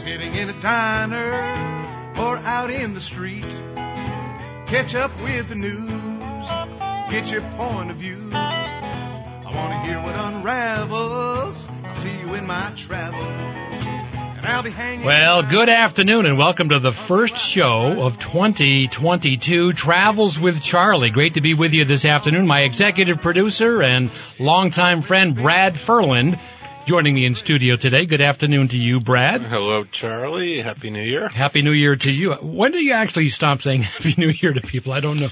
Sitting in a diner or out in the street. Catch up with the news, get your point of view. I want to hear what unravels. I'll see you in my travels. And I'll be hanging Well, good afternoon and welcome to the first show of 2022 Travels with Charlie. Great to be with you this afternoon. My executive producer and longtime friend Brad Furland joining me in studio today. Good afternoon to you, Brad. Hello, Charlie. Happy New Year. Happy New Year to you. When do you actually stop saying Happy New Year to people? I don't know.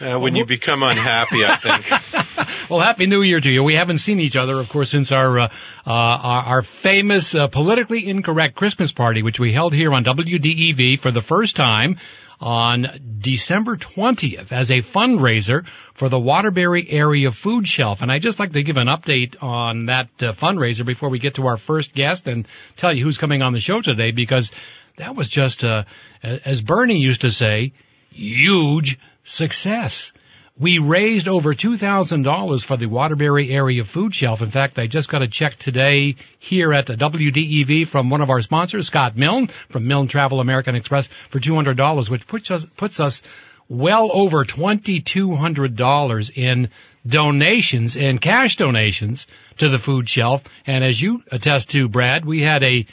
Uh, when you become unhappy, I think. well, Happy New Year to you. We haven't seen each other, of course, since our uh, uh, our, our, famous uh, politically incorrect Christmas party, which we held here on WDEV for the first time on December 20th as a fundraiser for the Waterbury Area Food Shelf. And I'd just like to give an update on that uh, fundraiser before we get to our first guest and tell you who's coming on the show today because that was just, uh, as Bernie used to say, huge success. We raised over $2,000 for the Waterbury Area Food Shelf. In fact, I just got a check today here at the WDEV from one of our sponsors, Scott Milne from Milne Travel American Express for $200, which puts us, puts us well over $2,200 in donations and cash donations to the food shelf. And as you attest to, Brad, we had a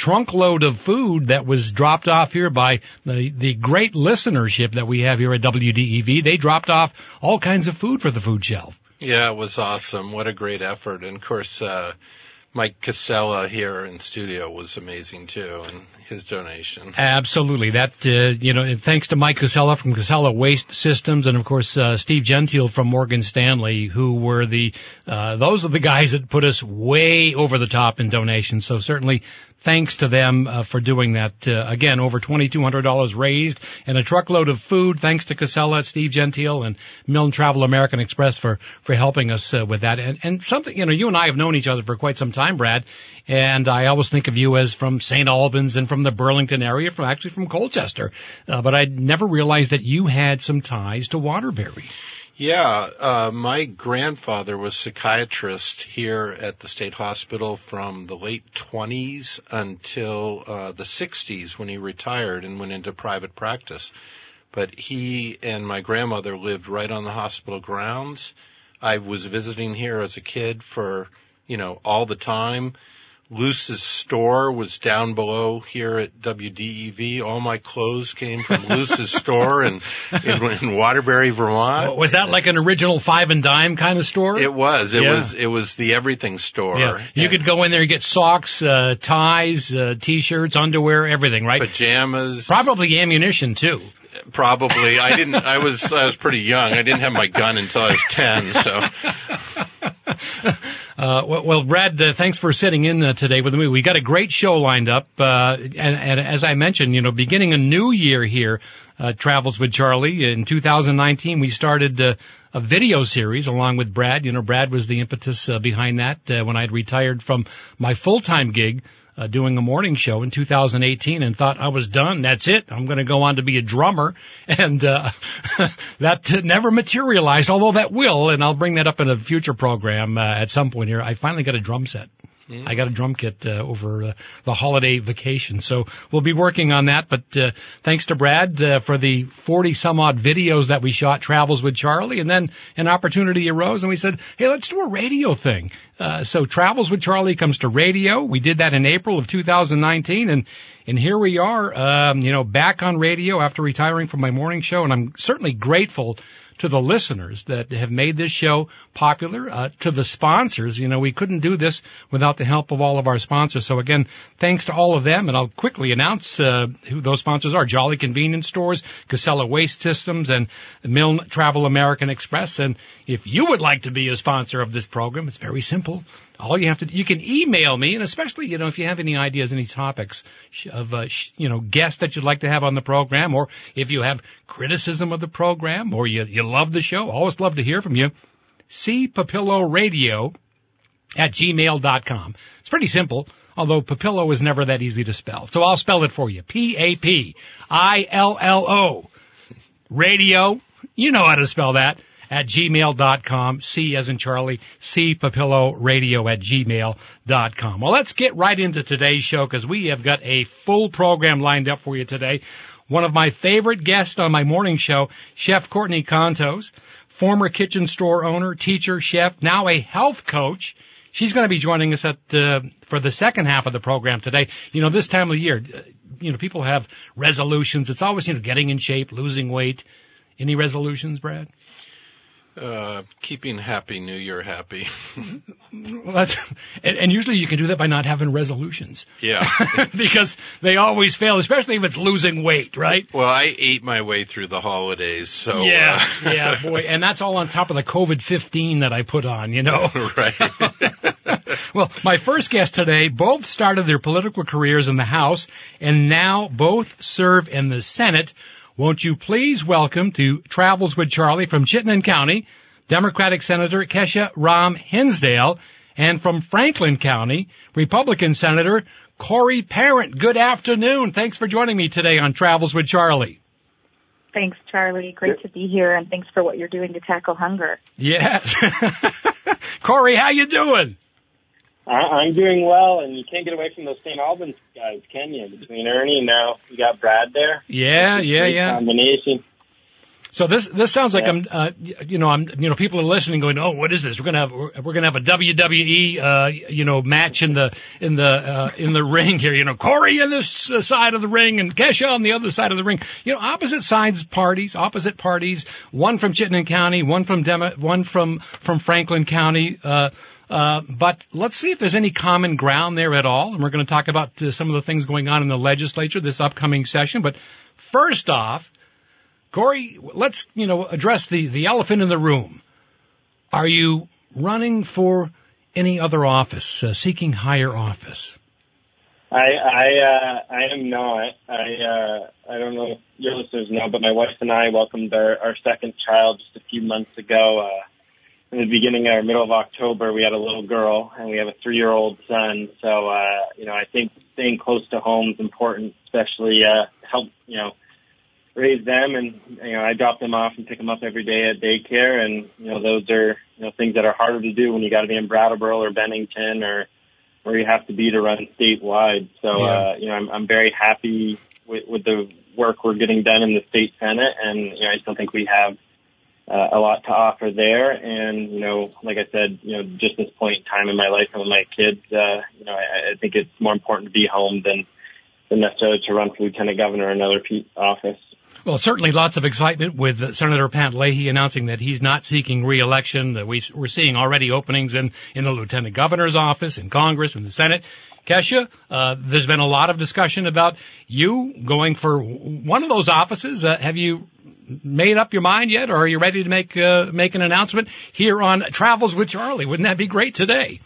trunk load of food that was dropped off here by the, the great listenership that we have here at WDEV. They dropped off all kinds of food for the food shelf. Yeah, it was awesome. What a great effort. And of course, uh, Mike Casella here in studio was amazing too, and his donation. Absolutely, that uh, you know, thanks to Mike Casella from Casella Waste Systems, and of course uh, Steve Gentile from Morgan Stanley, who were the uh, those are the guys that put us way over the top in donations. So certainly, thanks to them uh, for doing that. Uh, again, over twenty two hundred dollars raised, and a truckload of food. Thanks to Casella, Steve Gentile, and Milne Travel American Express for for helping us uh, with that. And and something you know, you and I have known each other for quite some time, Brad. And I always think of you as from St. Albans and from the Burlington area, from actually from Colchester. Uh, but I never realized that you had some ties to Waterbury. Yeah, uh, my grandfather was psychiatrist here at the state hospital from the late 20s until uh, the 60s when he retired and went into private practice. But he and my grandmother lived right on the hospital grounds. I was visiting here as a kid for, you know, all the time. Luce's store was down below here at WDEV. All my clothes came from Luce's store in, in, in Waterbury, Vermont. Was that like an original five and dime kind of store? It was. It yeah. was. It was the everything store. Yeah. You could go in there and get socks, uh, ties, uh, t-shirts, underwear, everything, right? Pajamas. Probably ammunition too. Probably. I didn't. I was. I was pretty young. I didn't have my gun until I was ten. So. Uh, well, well, Brad, uh, thanks for sitting in uh, today with me. We got a great show lined up, uh, and, and, as I mentioned, you know, beginning a new year here, uh, travels with Charlie. In 2019, we started uh, a video series along with Brad. You know, Brad was the impetus behind that when I'd retired from my full-time gig uh, doing a morning show in 2018 and thought I was done. That's it. I'm going to go on to be a drummer. And, uh, that never materialized, although that will. And I'll bring that up in a future program, uh, at some point here. I finally got a drum set. Mm-hmm. I got a drum kit uh, over uh, the holiday vacation, so we'll be working on that. But uh, thanks to Brad uh, for the 40 some odd videos that we shot, travels with Charlie, and then an opportunity arose, and we said, "Hey, let's do a radio thing." Uh, so travels with Charlie comes to radio. We did that in April of 2019, and and here we are, um, you know, back on radio after retiring from my morning show, and I'm certainly grateful to the listeners that have made this show popular, uh, to the sponsors. You know, we couldn't do this without the help of all of our sponsors. So again, thanks to all of them, and I'll quickly announce uh, who those sponsors are: Jolly Convenience Stores, Casella Waste Systems, and Milne Travel American Express. And if you would like to be a sponsor of this program, it's very simple. All you have to, you can email me, and especially, you know, if you have any ideas, any topics of, uh, you know, guests that you'd like to have on the program, or if you have criticism of the program, or you, you love the show, always love to hear from you. C Papillo Radio at gmail.com. It's pretty simple, although Papillo is never that easy to spell. So I'll spell it for you. P-A-P-I-L-L-O. Radio. You know how to spell that at gmail.com. C as in Charlie, C Papillo Radio at gmail.com. Well, let's get right into today's show because we have got a full program lined up for you today. One of my favorite guests on my morning show, Chef Courtney Contos, former kitchen store owner, teacher, chef, now a health coach. She's going to be joining us at uh, for the second half of the program today. You know, this time of year, uh, you know, people have resolutions. It's always you know getting in shape, losing weight. Any resolutions, Brad? Uh, keeping happy New Year happy. well, that's, and, and, usually you can do that by not having resolutions. Yeah. because they always fail, especially if it's losing weight, right? Well, I ate my way through the holidays, so. Yeah, uh, yeah, boy. And that's all on top of the COVID-15 that I put on, you know? right. well, my first guest today both started their political careers in the House and now both serve in the Senate won't you please welcome to Travels with Charlie from Chittenden County, Democratic Senator Kesha Ram Hinsdale, and from Franklin County, Republican Senator Corey Parent. Good afternoon. Thanks for joining me today on Travels with Charlie. Thanks, Charlie. Great to be here, and thanks for what you're doing to tackle hunger. Yes. Corey, how you doing? I'm doing well, and you can't get away from those St. Albans guys, can you? Between Ernie and now you got Brad there. Yeah, yeah, yeah. Combination. So this this sounds like yeah. I'm, uh, you know, I'm, you know, people are listening, going, "Oh, what is this? We're gonna have we're gonna have a WWE, uh, you know, match in the in the uh, in the ring here. You know, Corey on this uh, side of the ring and Kesha on the other side of the ring. You know, opposite sides parties, opposite parties. One from Chittenden County, one from Demo, one from from Franklin County. Uh, uh, but let's see if there's any common ground there at all. And we're going to talk about uh, some of the things going on in the legislature this upcoming session. But first off, Corey, let's, you know, address the, the elephant in the room. Are you running for any other office, uh, seeking higher office? I I uh, I am not. I uh, I don't know if your listeners know, but my wife and I welcomed our, our second child just a few months ago. Uh, in the beginning or middle of October, we had a little girl and we have a three year old son. So, uh, you know, I think staying close to home is important, especially, uh, help, you know, raise them. And, you know, I drop them off and pick them up every day at daycare. And, you know, those are, you know, things that are harder to do when you got to be in Brattleboro or Bennington or where you have to be to run statewide. So, yeah. uh, you know, I'm, I'm very happy with, with the work we're getting done in the state senate. And, you know, I still think we have, uh, a lot to offer there. And, you know, like I said, you know, just this point in time in my life and with my kids, uh, you know, I, I think it's more important to be home than, than necessarily to run for lieutenant governor or another office. Well, certainly lots of excitement with Senator Pat Leahy announcing that he's not seeking re-election. That we, we're seeing already openings in, in the lieutenant governor's office, in Congress, in the Senate. Kesha, uh, there's been a lot of discussion about you going for one of those offices. Uh, have you made up your mind yet, or are you ready to make uh, make an announcement here on Travels with Charlie? Wouldn't that be great today?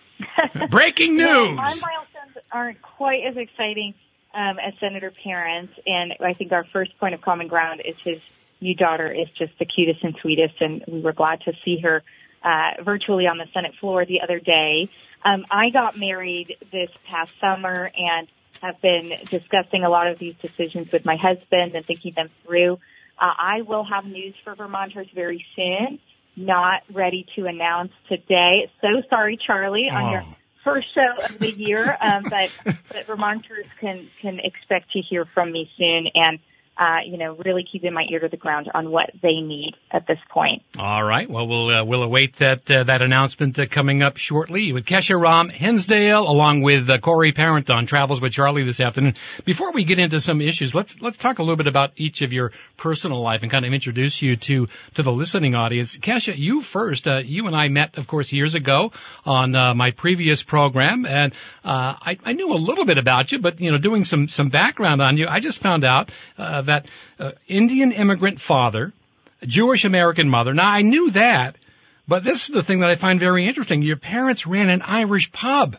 Breaking news. Well, my milestones aren't quite as exciting um, as Senator Parent's, and I think our first point of common ground is his new daughter is just the cutest and sweetest, and we were glad to see her uh, virtually on the Senate floor the other day. Um, I got married this past summer and have been discussing a lot of these decisions with my husband and thinking them through. Uh, I will have news for Vermonters very soon. Not ready to announce today. So sorry, Charlie, on your oh. first show of the year, um, but, but Vermonters can can expect to hear from me soon. And uh, you know, really keeping my ear to the ground on what they need at this point. All right. Well, we'll uh, we'll await that uh, that announcement uh, coming up shortly with Kesha Ram Hinsdale along with uh, Corey Parent on Travels with Charlie this afternoon. Before we get into some issues, let's let's talk a little bit about each of your personal life and kind of introduce you to to the listening audience. Kesha, you first. Uh, you and I met, of course, years ago on uh, my previous program, and uh, I, I knew a little bit about you, but you know, doing some some background on you, I just found out uh, that uh, Indian immigrant father, Jewish American mother. Now I knew that, but this is the thing that I find very interesting. Your parents ran an Irish pub.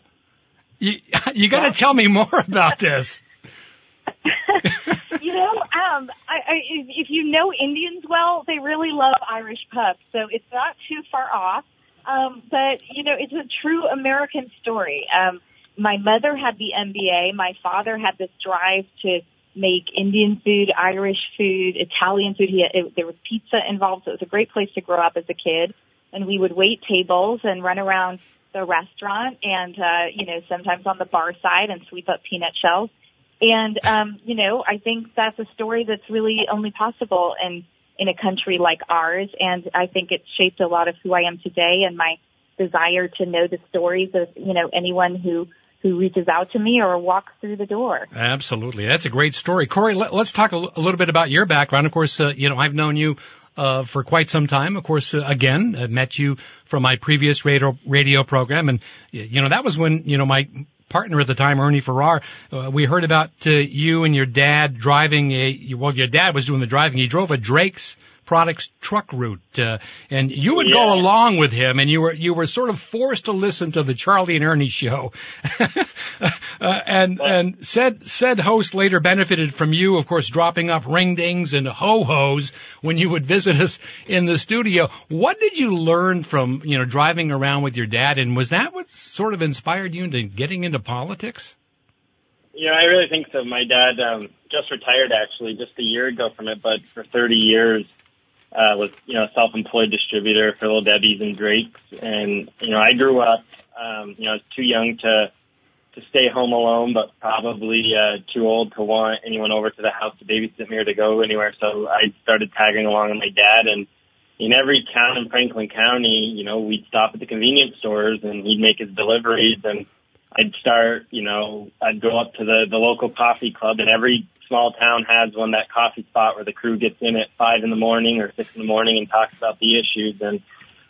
You, you got to tell me more about this. you know, um, I, I, if, if you know Indians well, they really love Irish pubs, so it's not too far off. Um, but you know, it's a true American story. Um, my mother had the MBA. My father had this drive to make Indian food, Irish food, Italian food. He it, there was pizza involved, so it was a great place to grow up as a kid. And we would wait tables and run around the restaurant, and uh, you know, sometimes on the bar side and sweep up peanut shells. And um, you know, I think that's a story that's really only possible in in a country like ours. And I think it's shaped a lot of who I am today and my desire to know the stories of you know anyone who who reaches out to me or walks through the door. Absolutely. That's a great story. Corey, let, us talk a, l- a little bit about your background. Of course, uh, you know, I've known you uh, for quite some time. Of course, uh, again, I met you from my previous radio, radio program. And, you know, that was when, you know, my partner at the time, Ernie Farrar, uh, we heard about uh, you and your dad driving a, well, your dad was doing the driving. He drove a Drake's products truck route, uh, and you would Yeah. go along with him, and you were you were sort of forced to listen to the Charlie and Ernie show, uh, and and said said host later benefited from you, of course, dropping off ring dings and ho hos when you would visit us in the studio. What did you learn from you know driving around with your dad, and was that what sort of inspired you into getting into politics? Yeah, I really think so. My dad um, just retired actually just a year ago from it, but for 30 years uh, was you know a self-employed distributor for Little Debbie's and Drake's, and you know I grew up um, you know I was too young to to stay home alone, but probably uh, too old to want anyone over to the house to babysit me or to go anywhere. So I started tagging along with my dad, and in every town in Franklin County, you know, we'd stop at the convenience stores, and he'd make his deliveries, and I'd start, you know, I'd go up to the the local coffee club, and every small town has one that coffee spot where the crew gets in at five in the morning or six in the morning and talks about the issues. And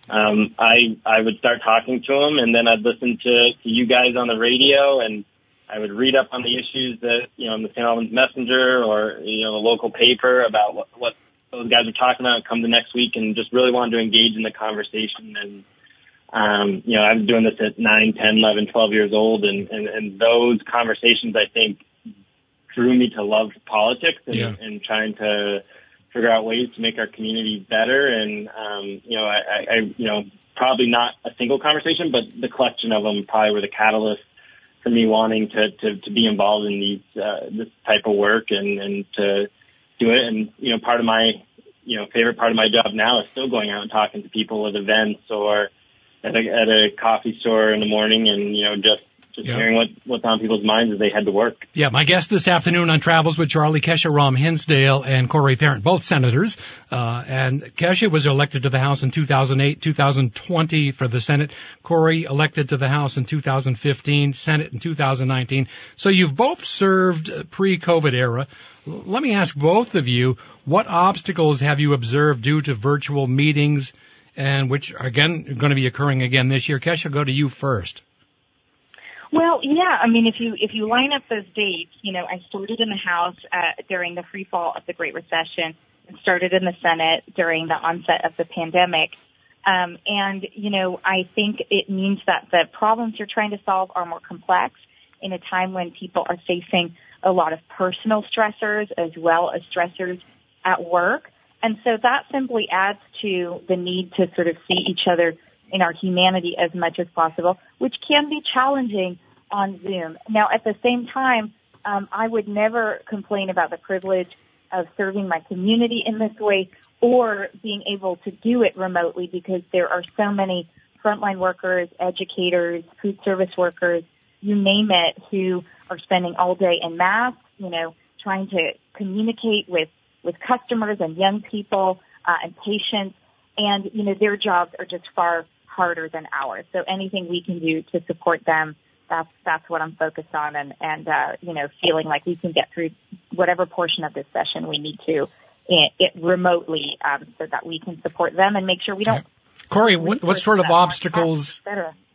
um, I I would start talking to them, and then I'd listen to to you guys on the radio, and I would read up on the issues that you know in the St. Albans Messenger or you know the local paper about what what those guys are talking about. Come the next week, and just really wanted to engage in the conversation and um, you know, I was doing this at 9, 10, 11, 12 years old, and, and, and those conversations, I think, drew me to love politics and, Yeah. and trying to figure out ways to make our communities better. And, um, you know, I, I, I, you know, probably not a single conversation, but the collection of them probably were the catalyst for me wanting to, to, to be involved in these, uh, this type of work and, and to do it. And, you know, part of my, you know, favorite part of my job now is still going out and talking to people at events or at a, at a coffee store in the morning and, you know, just, just Yeah. hearing what, what's on people's minds as they head to work. Yeah, my guest this afternoon on Travels with Charlie, Kesha Ram Hinsdale and Corey Parent, both senators. Uh, and Kesha was elected to the House in 2008, 2020 for the Senate. Corey elected to the House in 2015, Senate in 2019. So you've both served uh, pre-COVID era. L- Let me ask both of you, what obstacles have you observed due to virtual meetings and which again are going to be occurring again this year? Kesha, go to you first. Well, yeah. I mean, if you if you line up those dates, you know, I started in the House uh, during the free fall of the Great Recession, and started in the Senate during the onset of the pandemic. Um, and you know, I think it means that the problems you're trying to solve are more complex in a time when people are facing a lot of personal stressors as well as stressors at work. And so that simply adds to the need to sort of see each other in our humanity as much as possible, which can be challenging on Zoom. Now, at the same time, um, I would never complain about the privilege of serving my community in this way or being able to do it remotely because there are so many frontline workers, educators, food service workers, you name it, who are spending all day in masks, you know, trying to communicate with with customers and young people uh, and patients. And, you know, their jobs are just far harder than ours. So anything we can do to support them, that's, that's what I'm focused on and, and, uh, you know, feeling like we can get through whatever portion of this session we need to it, it remotely, um, so that we can support them and make sure we don't. Corey, what, what sort of obstacles,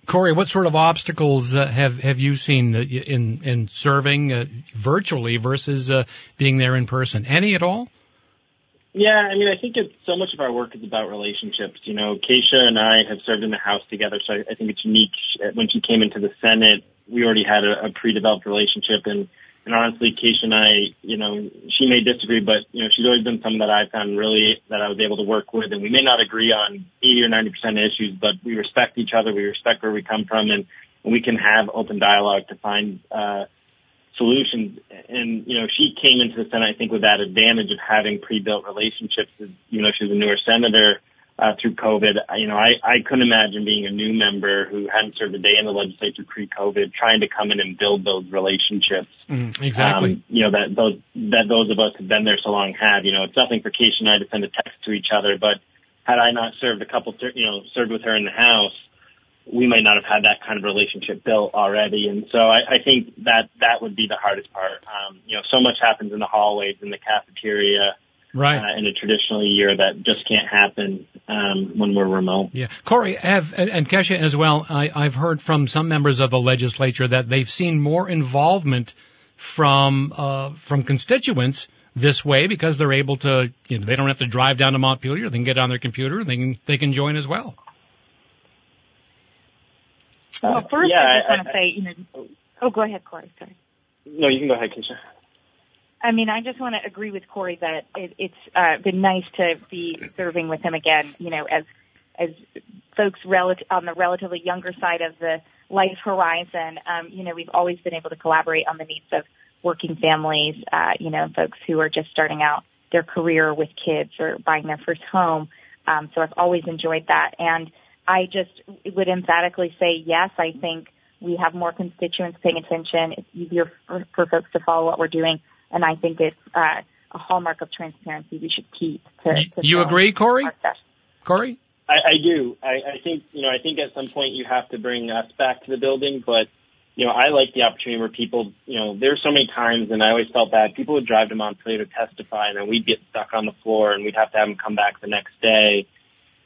Corey, what sort of obstacles uh, have have you seen uh, in in serving uh, virtually versus uh, being there in person? Any at all? Yeah, I mean, I think it's so much of our work is about relationships. You know, Kesha and I have served in the House together, so I, I think it's unique. When she came into the Senate, we already had a, a pre-developed relationship, and and honestly, Kesha and I, you know, she may disagree, but you know, she's always been someone that I found really that I was able to work with, and we may not agree on 80 or 90 percent of issues, but we respect each other, we respect where we come from, and, and we can have open dialogue to find uh, solutions. And you know, she came into the Senate, I think, with that advantage of having pre-built relationships. You know, she's a newer senator uh, through COVID. You know, I, I couldn't imagine being a new member who hadn't served a day in the legislature pre-COVID, trying to come in and build those relationships. Mm, exactly. Um, you know that those that those of us who've been there so long have. You know, it's nothing for Kesha and I to send a text to each other, but had I not served a couple, you know, served with her in the House, we might not have had that kind of relationship built already. And so I, I think that that would be the hardest part. Um, you know, so much happens in the hallways, in the cafeteria right. Uh, in a traditional year that just can't happen um, when we're remote. Yeah, Corey, have and, Kesha as well. I, I've heard from some members of the legislature that they've seen more involvement from uh, from constituents this way because they're able to. You know, they don't have to drive down to Montpelier. They can get on their computer. They can they can join as well. Well, first, yeah, I just I- want to say, you know, oh, go ahead, Corey. Sorry. No, you can go ahead, Kesha. I mean, I just want to agree with Corey that it, it's uh, been nice to be serving with him again. You know, as as folks relative on the relatively younger side of the life horizon, um, you know, we've always been able to collaborate on the needs of working families. Uh, you know, folks who are just starting out their career with kids or buying their first home. Um, so I've always enjoyed that, and I just would emphatically say yes. I think we have more constituents paying attention. It's easier for, for folks to follow what we're doing and I think it's uh, a hallmark of transparency we should keep. To, to you agree, Corey? Corey? I, I do. I, I think you know. I think at some point you have to bring us back to the building, but you know, I like the opportunity where people, you know, there's so many times, and I always felt bad. People would drive to Montpelier to testify, and then we'd get stuck on the floor, and we'd have to have them come back the next day.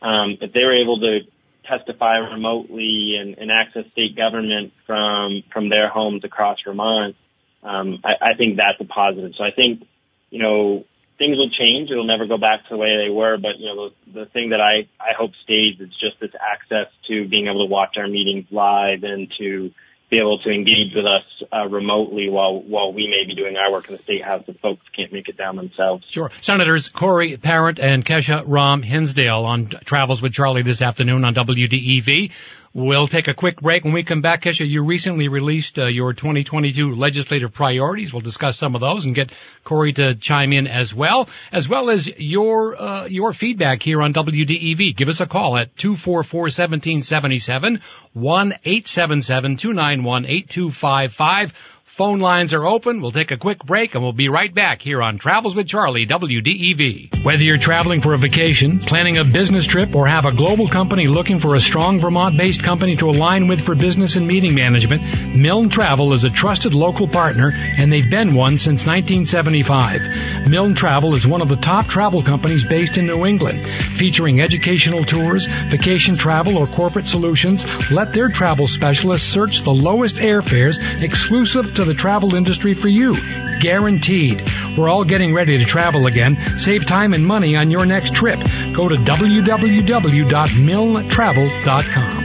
Um, if they were able to testify remotely and, and access state government from from their homes across Vermont, um, I, I think that's a positive. So I think, you know, things will change. It'll never go back to the way they were. But, you know, the, the thing that I, I hope stays is just this access to being able to watch our meetings live and to be able to engage with us uh, remotely while while we may be doing our work in the state house if folks can't make it down themselves. Sure. Senators Corey Parent and Kesha Ram Hinsdale on Travels with Charlie this afternoon on WDEV. We'll take a quick break. When we come back, Kesha, you recently released uh, your 2022 legislative priorities. We'll discuss some of those and get Corey to chime in as well, as well as your uh, your feedback here on WDEV. Give us a call at 244-1777, 1-877-291-8255. Phone lines are open. We'll take a quick break and we'll be right back here on Travels with Charlie, WDEV. Whether you're traveling for a vacation, planning a business trip, or have a global company looking for a strong Vermont-based company to align with for business and meeting management, Milne Travel is a trusted local partner and they've been one since 1975. Milne Travel is one of the top travel companies based in New England, featuring educational tours, vacation travel, or corporate solutions. Let their travel specialists search the lowest airfares exclusive to the travel industry for you. Guaranteed. We're all getting ready to travel again. Save time and money on your next trip. Go to www.milnetravel.com.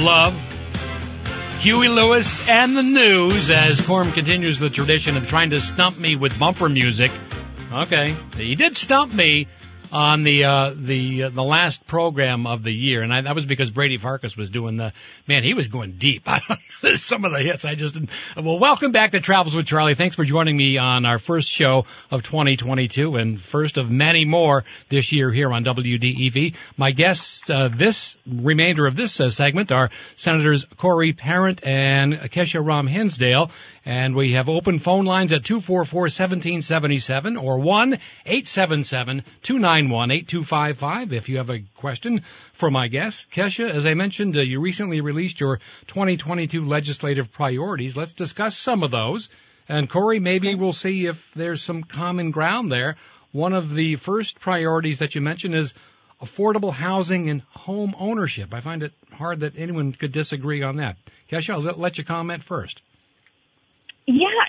Love. Huey Lewis and the news as Corm continues the tradition of trying to stump me with bumper music. Okay, he did stump me on the uh, the uh, the last program of the year, and I, that was because Brady Farkas was doing the man. He was going deep. Some of the hits I just didn't. Well, welcome back to Travels with Charlie. Thanks for joining me on our first show of 2022 and first of many more this year here on WDEV. My guests uh, this remainder of this uh, segment are Senators Corey Parent and Kesha Ram Hinsdale. And we have open phone lines at 244-1777 or 1-877-291-8255 if you have a question for my guest. Kesha, as I mentioned, uh, you recently released your 2022 legislative priorities. Let's discuss some of those. And Corey, maybe we'll see if there's some common ground there. One of the first priorities that you mentioned is affordable housing and home ownership. I find it hard that anyone could disagree on that. Kesha, I'll let you comment first.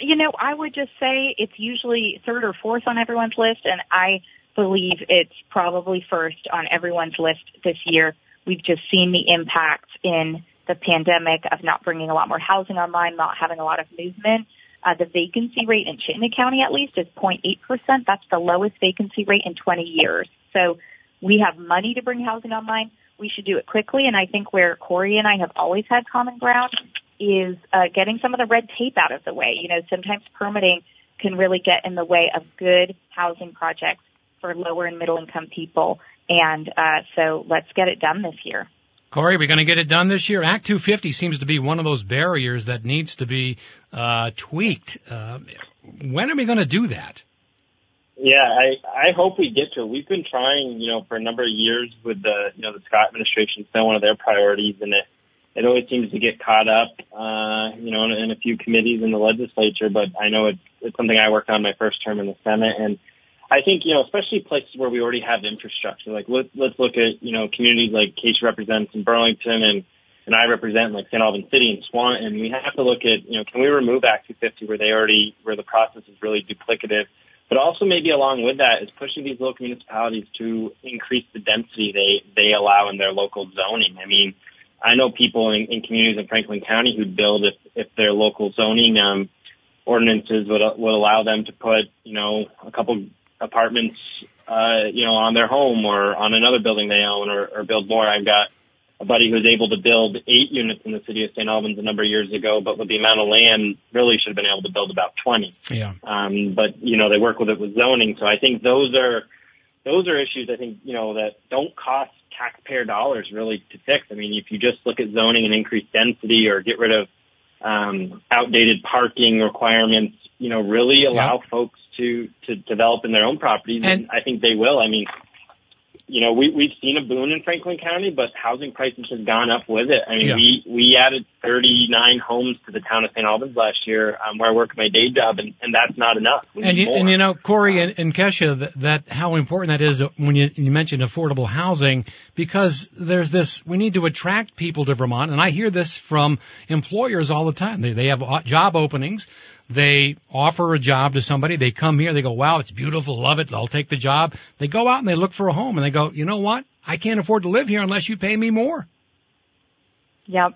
You know, I would just say it's usually third or fourth on everyone's list, and I believe it's probably first on everyone's list this year. We've just seen the impact in the pandemic of not bringing a lot more housing online, not having a lot of movement. Uh, the vacancy rate in Chittenden County, at least, is 0.8%. That's the lowest vacancy rate in 20 years. So we have money to bring housing online. We should do it quickly. And I think where Corey and I have always had common ground is uh, getting some of the red tape out of the way. You know, sometimes permitting can really get in the way of good housing projects for lower and middle income people. And uh, so let's get it done this year. Corey, we're going to get it done this year. Act 250 seems to be one of those barriers that needs to be uh, tweaked. Uh, when are we going to do that? Yeah, I I hope we get to it. We've been trying, you know, for a number of years with the you know the Scott administration. It's been one of their priorities, and it it always seems to get caught up, uh, you know, in, in a few committees in the legislature. But I know it's it's something I worked on my first term in the Senate, and I think you know, especially places where we already have infrastructure. Like let let's look at you know communities like Casey represents in Burlington and and I represent like St. Albans City and Swan, and we have to look at you know can we remove Act 250 where they already where the process is really duplicative. But also maybe along with that is pushing these local municipalities to increase the density they they allow in their local zoning. I mean, I know people in, in communities in Franklin County who build if if their local zoning um, ordinances would would allow them to put you know a couple apartments uh, you know on their home or on another building they own or, or build more. I've got a buddy who was able to build eight units in the city of St. Albans a number of years ago, but with the amount of land, really should have been able to build about 20. Yeah. Um, but you know, they work with it with zoning. So I think those are, those are issues I think, you know, that don't cost taxpayer dollars really to fix. I mean, if you just look at zoning and increase density or get rid of um, outdated parking requirements, you know, really allow yeah. folks to to develop in their own properties, and, and I think they will. I mean, you know, we, we've seen a boom in Franklin County, but housing prices have gone up with it. I mean, yeah. we, we added 39 homes to the town of St. Albans last year, um, where I work my day job, and, and that's not enough. And you, and you know, Corey and, and Kesha, that, that, how important that is when you, you mentioned affordable housing, because there's this, we need to attract people to Vermont, and I hear this from employers all the time. They, they have job openings they offer a job to somebody. They come here. They go, wow, it's beautiful. Love it. I'll take the job. They go out and they look for a home and they go, you know what? I can't afford to live here unless you pay me more. Yep.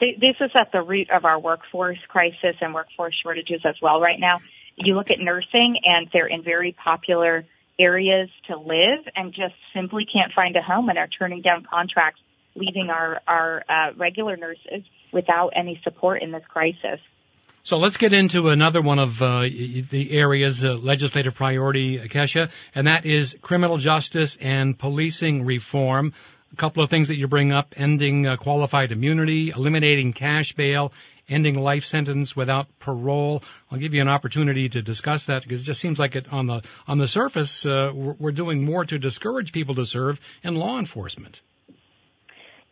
This is at the root of our workforce crisis and workforce shortages as well right now. You look at nursing and they're in very popular areas to live and just simply can't find a home and are turning down contracts, leaving our, our uh, regular nurses without any support in this crisis. So let's get into another one of uh, the areas, uh, legislative priority, Kesha, and that is criminal justice and policing reform. A couple of things that you bring up, ending uh, qualified immunity, eliminating cash bail, ending life sentence without parole. I'll give you an opportunity to discuss that because it just seems like it on the on the surface uh, we're, we're doing more to discourage people to serve in law enforcement.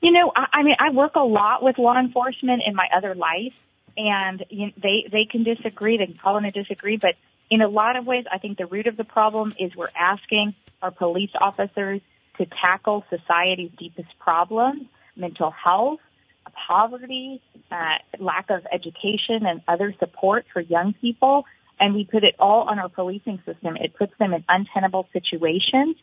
You know, I, I mean, I work a lot with law enforcement in my other life, and you know, they they can disagree. They can call in a disagree, but in a lot of ways, I think the root of the problem is we're asking our police officers to tackle society's deepest problems: mental health, poverty, uh, lack of education, and other support for young people. And we put it all on our policing system. It puts them in untenable situations.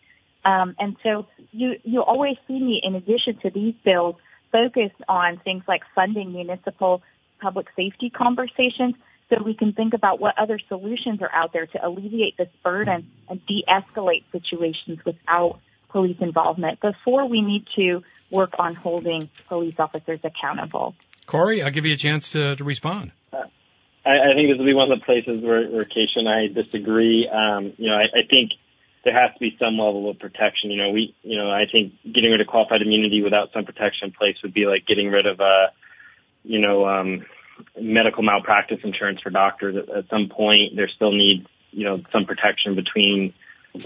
Um, and so you you always see me, in addition to these bills, focused on things like funding municipal public safety conversations so we can think about what other solutions are out there to alleviate this burden and de-escalate situations without police involvement before we need to work on holding police officers accountable. Corey, I'll give you a chance to, to respond. I, I think this will be one of the places where, where Kesha and I disagree. Um, you know, I, I think there has to be some level of protection. You know, we, you know, I think getting rid of qualified immunity without some protection in place would be like getting rid of, uh, you know, um, medical malpractice insurance for doctors. At, at some point, there still needs, you know, some protection between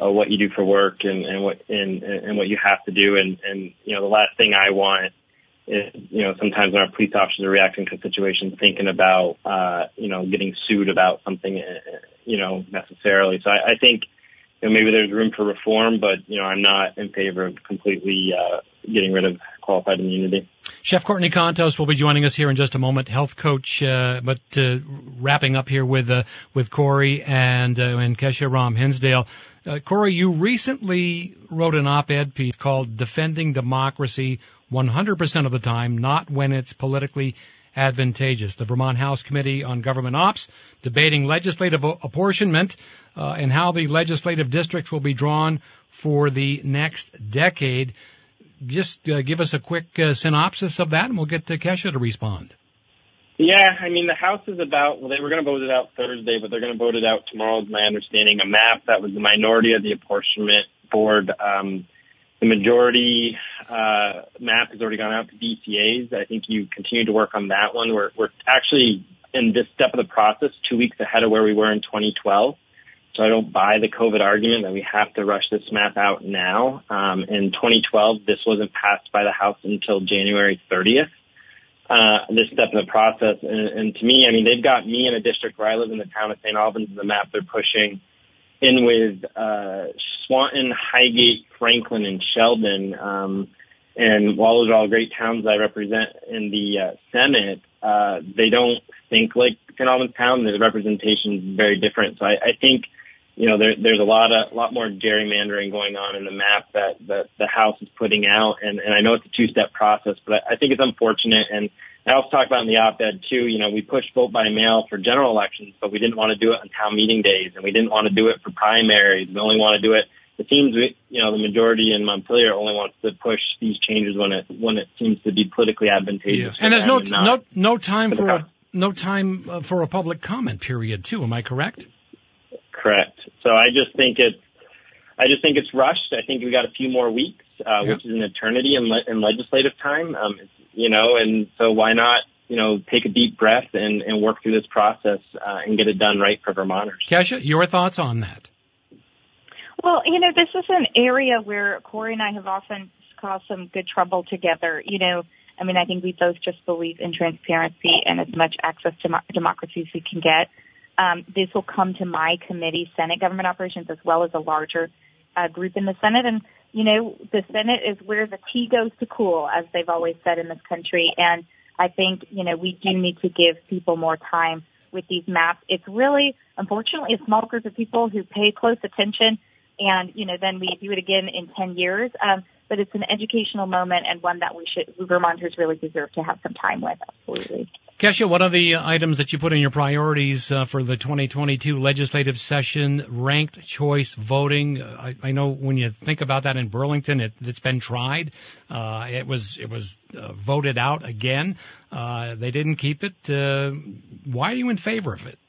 uh, what you do for work and, and what and, and what you have to do. And, and you know, the last thing I want is, you know, sometimes when our police officers are reacting to situations, thinking about, uh, you know, getting sued about something, uh, you know, necessarily. So I, I think you know, maybe there's room for reform, but you know, I'm not in favor of completely uh, getting rid of qualified immunity. Chef Courtney Contos will be joining us here in just a moment, health coach. Uh, but uh, wrapping up here with uh, with Corey and uh, and Kesha Ram Hinsdale. Uh, Corey, you recently wrote an op-ed piece called "Defending Democracy 100% of the Time, Not When It's Politically advantageous. The Vermont House Committee on Government Ops debating legislative apportionment uh, and how the legislative districts will be drawn for the next decade. Just uh, give us a quick uh, synopsis of that, and we'll get to Kesha to respond. Yeah, I mean, the House is about, well, they were going to vote it out Thursday, but they're going to vote it out tomorrow, is my understanding. A map that was the minority of the apportionment board um, the majority uh, map has already gone out to BCAs. I think you continue to work on that one. We're, we're actually in this step of the process two weeks ahead of where we were in 2012. So I don't buy the COVID argument that we have to rush this map out now. Um, in 2012, this wasn't passed by the House until January 30th. Uh, this step in the process. And, and to me, I mean, they've got me in a district where I live in the town of St. Albans. The map they're pushing in with uh, Swanton, Highgate, Franklin, and Sheldon. Um, and while those are all great towns I represent in the uh, Senate, uh, they don't think like St. Albans town. The representation is very different. So I, I think, you know, there, there's a lot of, a lot more gerrymandering going on in the map that, that the House is putting out. And, and I know it's a two-step process, but I, I think it's unfortunate. And I also talked about in the op-ed too, you know, we pushed vote by mail for general elections, but we didn't want to do it on town meeting days and we didn't want to do it for primaries. We only want to do it it seems we, you know the majority in Montpelier only wants to push these changes when it when it seems to be politically advantageous. Yeah. And there's no no no time for a, no time uh, for a public comment period too. Am I correct? Correct. So I just think it's I just think it's rushed. I think we got a few more weeks, uh, which is an eternity in, le- in legislative time. Um, you know, and so why not you know, take a deep breath and, and work through this process uh, and get it done right for Vermonters. Kesha, your thoughts on that? Well, you know, this is an area where Corey and I have often caused some good trouble together. You know, I mean, I think we both just believe in transparency and as much access to democracy as we can get. Um, this will come to my committee, Senate Government Operations, as well as a larger uh, group in the Senate. And, you know, the Senate is where the tea goes to cool, as they've always said in this country. And I think, you know, we do need to give people more time with these maps. It's really, unfortunately, a small group of people who pay close attention and you know then we do it again in 10 years. Um, but it's an educational moment and one that we should Vermonters really deserve to have some time with. Absolutely. Kesha, what are the items that you put in your priorities uh, for the 2022 legislative session? Ranked choice voting. I, I, know when you think about that in Burlington, it, has been tried. Uh, it was it was uh, voted out again. Uh, they didn't keep it. Uh, why are you in favor of it?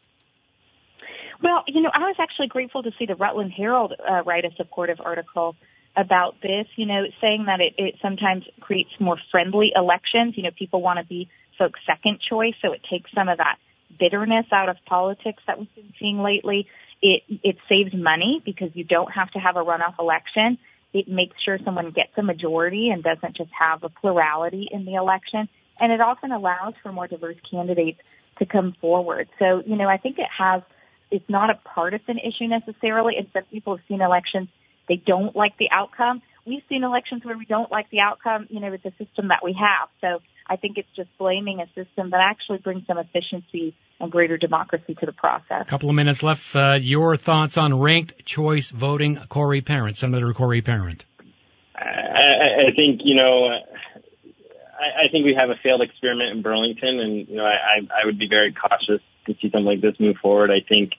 Well, you know, I was actually grateful to see the Rutland Herald uh, write a supportive article about this, you know, saying that it, it sometimes creates more friendly elections. You know, people want to be folks' second choice, so it takes some of that bitterness out of politics that we've been seeing lately. It it saves money because you don't have to have a runoff election. It makes sure someone gets a majority and doesn't just have a plurality in the election. And it often allows for more diverse candidates to come forward. So, you know, I think it has – it's not a partisan issue necessarily. And some people have seen elections, they don't like the outcome. We've seen elections where we don't like the outcome, you know, with the system that we have. So I think it's just blaming a system that actually brings some efficiency and greater democracy to the process. A couple of minutes left. Uh, your thoughts on ranked choice voting, Corey Parent, Senator Corey Parent. I, I think, you know, I, I think we have a failed experiment in Burlington, and you know, I, I would be very cautious to see something like this move forward. I think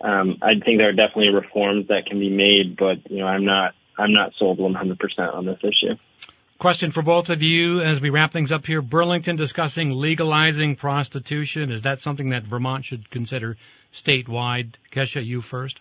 um, I think there are definitely reforms that can be made, but you know, I'm not I'm not sold 100% on this issue. Question for both of you as we wrap things up here. Burlington discussing legalizing prostitution. Is that something that Vermont should consider statewide? Kesha, you first.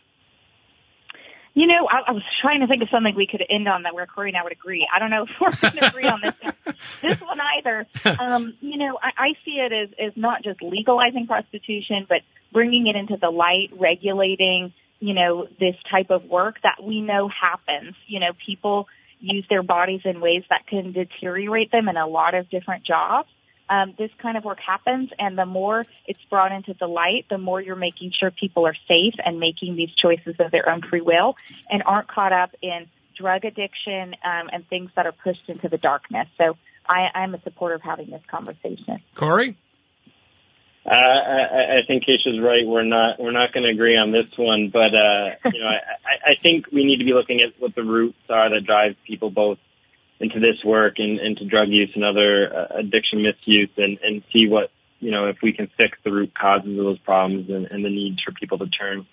You know, I, I was trying to think of something we could end on that where Corey and I would agree. I don't know if we're going to agree on this this one either. Um, you know, I, I see it as as not just legalizing prostitution, but bringing it into the light, regulating. You know, this type of work that we know happens. You know, people use their bodies in ways that can deteriorate them in a lot of different jobs um, this kind of work happens, and the more it's brought into the light, the more you're making sure people are safe and making these choices of their own free will and aren't caught up in drug addiction um, and things that are pushed into the darkness. So I, I'm a supporter of having this conversation. Corey. Uh, I, I think Kesha's right. We're not we're not going to agree on this one, but uh, you know, I, I think we need to be looking at what the roots are that drive people both into this work and into drug use and other uh, addiction misuse and, and see what, you know, if we can fix the root causes of those problems and, and the needs for people to turn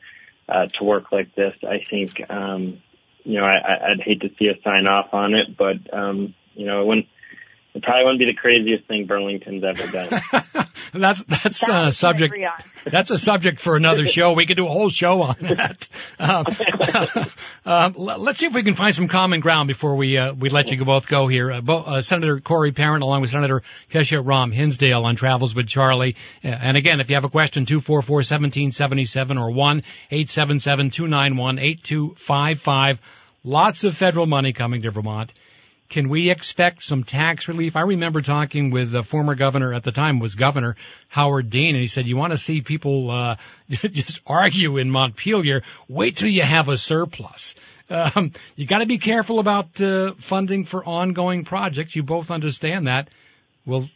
uh, to work like this. I think, um, you know, I, I'd hate to see us sign off on it, but, um, you know, when, it probably wouldn't be the craziest thing Burlington's ever done. that's that's a uh, subject. That's a subject for another show. We could do a whole show on that. Um, uh, let's see if we can find some common ground before we uh, we let you both go here. Uh, Bo- uh, Senator Corey Parent, along with Senator Kesha Ram Hinsdale on Travels with Charlie. Uh, and again, if you have a question, two four four seventeen seventy seven or one eight seven seven two nine one eight two five five. Lots of federal money coming to Vermont. Can we expect some tax relief? I remember talking with the former governor at the time was Governor Howard Dean, and he said, "You want to see people uh, just argue in Montpelier? Wait till you have a surplus." Um, you got to be careful about uh, funding for ongoing projects. You both understand that. Well,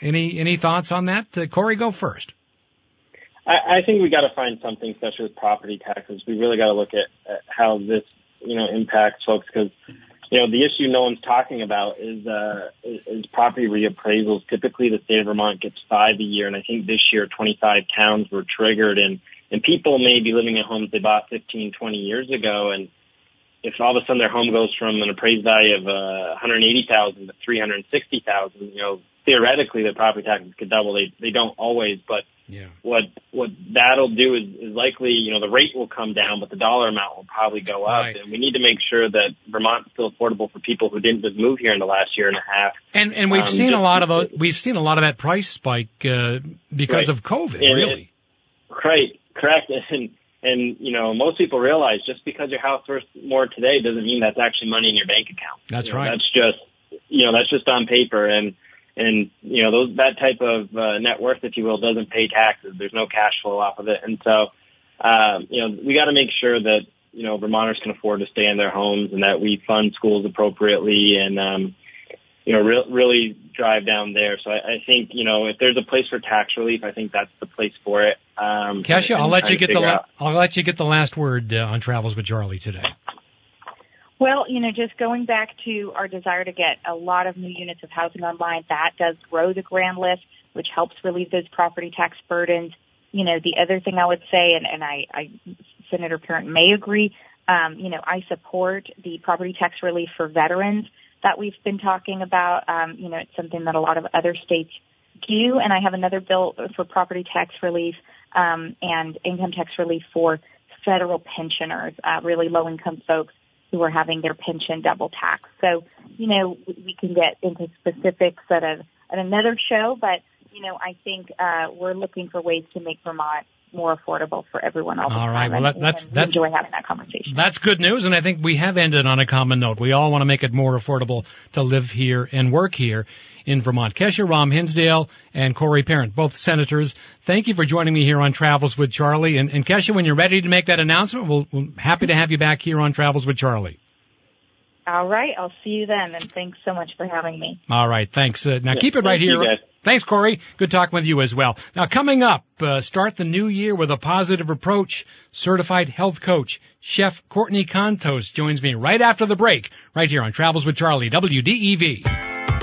any any thoughts on that? Uh, Corey, go first. I, think we got to find something, especially with property taxes. We really got to look at, at how this, you know, impacts folks because you know, the issue no one's talking about is, uh, is property reappraisals. Typically the state of Vermont gets five a year. And I think this year 25 towns were triggered and, and people may be living in homes they bought 15, 20 years ago. And if all of a sudden their home goes from an appraised value of, uh, 180,000 to 360,000, you know, theoretically the property taxes could double. They they don't always, but yeah. what what that'll do is, is likely you know the rate will come down, but the dollar amount will probably go up, right. and we need to make sure that Vermont's still affordable for people who didn't just move here in the last year and a half. And and we've um, seen a lot of those. We've seen a lot of that price spike uh, because right. of COVID. And really, it, right? Correct. And and you know most people realize just because your house worth more today doesn't mean that's actually money in your bank account. That's you know, right. That's just you know that's just on paper and and you know those that type of uh, net worth, if you will, doesn't pay taxes. There's no cash flow off of it, and so um, you know we got to make sure that you know Vermonters can afford to stay in their homes and that we fund schools appropriately and um, you know re- really drive down there. So I, I think you know if there's a place for tax relief, I think that's the place for it. Um, Kesha, I'll let you get the la- I'll let you get the last word uh, on travels with Charlie today. Well, you know, just going back to our desire to get a lot of new units of housing online, that does grow the grand list, which helps relieve those property tax burdens. You know, the other thing I would say, and, and I, I, Senator Parent may agree, um, you know, I support the property tax relief for veterans that we've been talking about. Um, you know, it's something that a lot of other states do, and I have another bill for property tax relief um, and income tax relief for federal pensioners, uh, really low income folks who are having their pension double taxed. So, you know, we can get into specifics at, a, at another show, but, you know, I think uh, we're looking for ways to make Vermont more affordable for everyone all All right. Well, that, that's that's enjoy having that conversation. That's good news, and I think we have ended on a common note. We all want to make it more affordable to live here and work here in Vermont. Kesha Ram Hinsdale and Corey Parent, both senators. Thank you for joining me here on Travels with Charlie. And, and Kesha, when you're ready to make that announcement, we'll, we're happy to have you back here on Travels with Charlie. All right. I'll see you then, and thanks so much for having me. All right. Thanks. Uh, now Yeah, keep it right thank you, here. guys. Thanks, Corey. Good talking with you as well. Now coming up, uh, start the new year with a positive approach. Certified health coach, Chef Courtney Contos joins me right after the break, right here on Travels with Charlie, WDEV.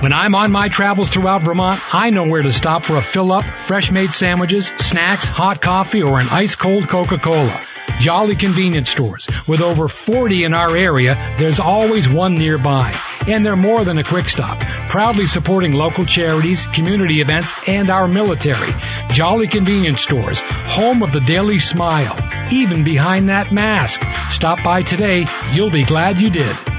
When I'm on my travels throughout Vermont, I know where to stop for a fill up, fresh made sandwiches, snacks, hot coffee, or an ice cold Coca-Cola. Jolly convenience stores. With over 40 in our area, there's always one nearby. And they're more than a quick stop. Proudly supporting local charities, community events, and our military. Jolly convenience stores. Home of the daily smile. Even behind that mask. Stop by today. You'll be glad you did.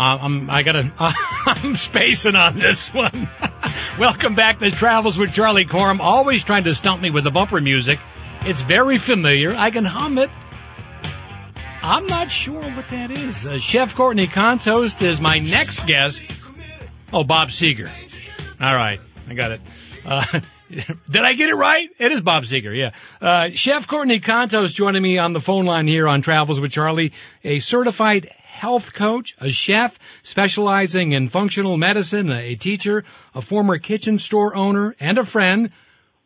Uh, I'm, I gotta, I'm spacing on this one. Welcome back to Travels with Charlie Cormier. Always trying to stump me with the bumper music. It's very familiar. I can hum it. I'm not sure what that is. Uh, Chef Courtney Contos is my next guest. Oh, Bob Seger. All right, I got it. Uh, did I get it right? It is Bob Seger, yeah. Uh, Chef Courtney Contos joining me on the phone line here on Travels with Charlie, a certified health coach, a chef specializing in functional medicine, a teacher, a former kitchen store owner, and a friend.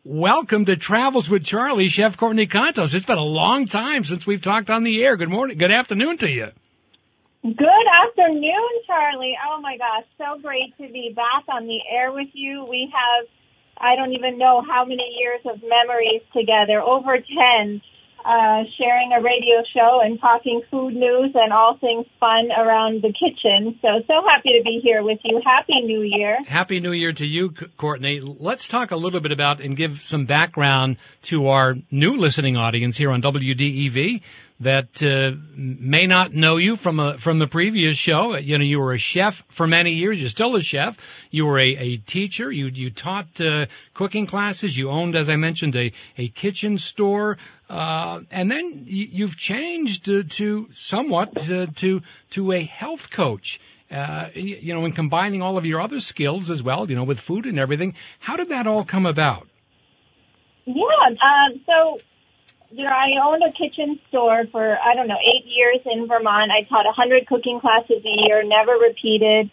Welcome to Travels with Charlie, Chef Courtney Contos. It's been a long time since we've talked on the air. Good morning, good afternoon to you. Good afternoon, Charlie. Oh my gosh, so great to be back on the air with you. We have, I don't even know how many years of memories together, over 10 uh, sharing a radio show and talking food news and all things fun around the kitchen. So, so happy to be here with you. Happy New Year. Happy New Year to you, Courtney. Let's talk a little bit about and give some background to our new listening audience here on WDEV that uh, may not know you from a, from the previous show. You know, you were a chef for many years. You're still a chef. You were a, a teacher. You you taught uh, cooking classes. You owned, as I mentioned, a a kitchen store. Uh, and then you, you've changed to, to somewhat to, to to a health coach. Uh, you know, and combining all of your other skills as well, you know, with food and everything. How did that all come about? Yeah. Um, so you know, I owned a kitchen store for, I don't know, eight years in Vermont. I taught a hundred cooking classes a year, never repeated.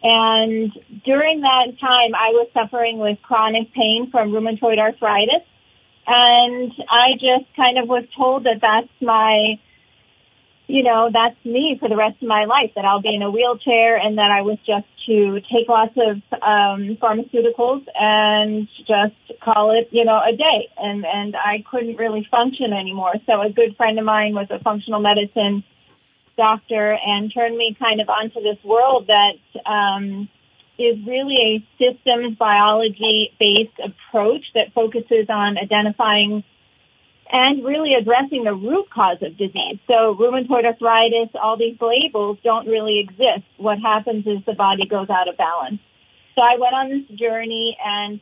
And during that time, I was suffering with chronic pain from rheumatoid arthritis. And I just kind of was told that that's my you know, that's me for the rest of my life, that I'll be in a wheelchair and that I was just to take lots of um, pharmaceuticals and just call it, you know, a day. And, and I couldn't really function anymore. So a good friend of mine was a functional medicine doctor and turned me kind of onto this world that um, is really a systems biology based approach that focuses on identifying and really addressing the root cause of disease. So rheumatoid arthritis, all these labels don't really exist. What happens is the body goes out of balance. So I went on this journey and,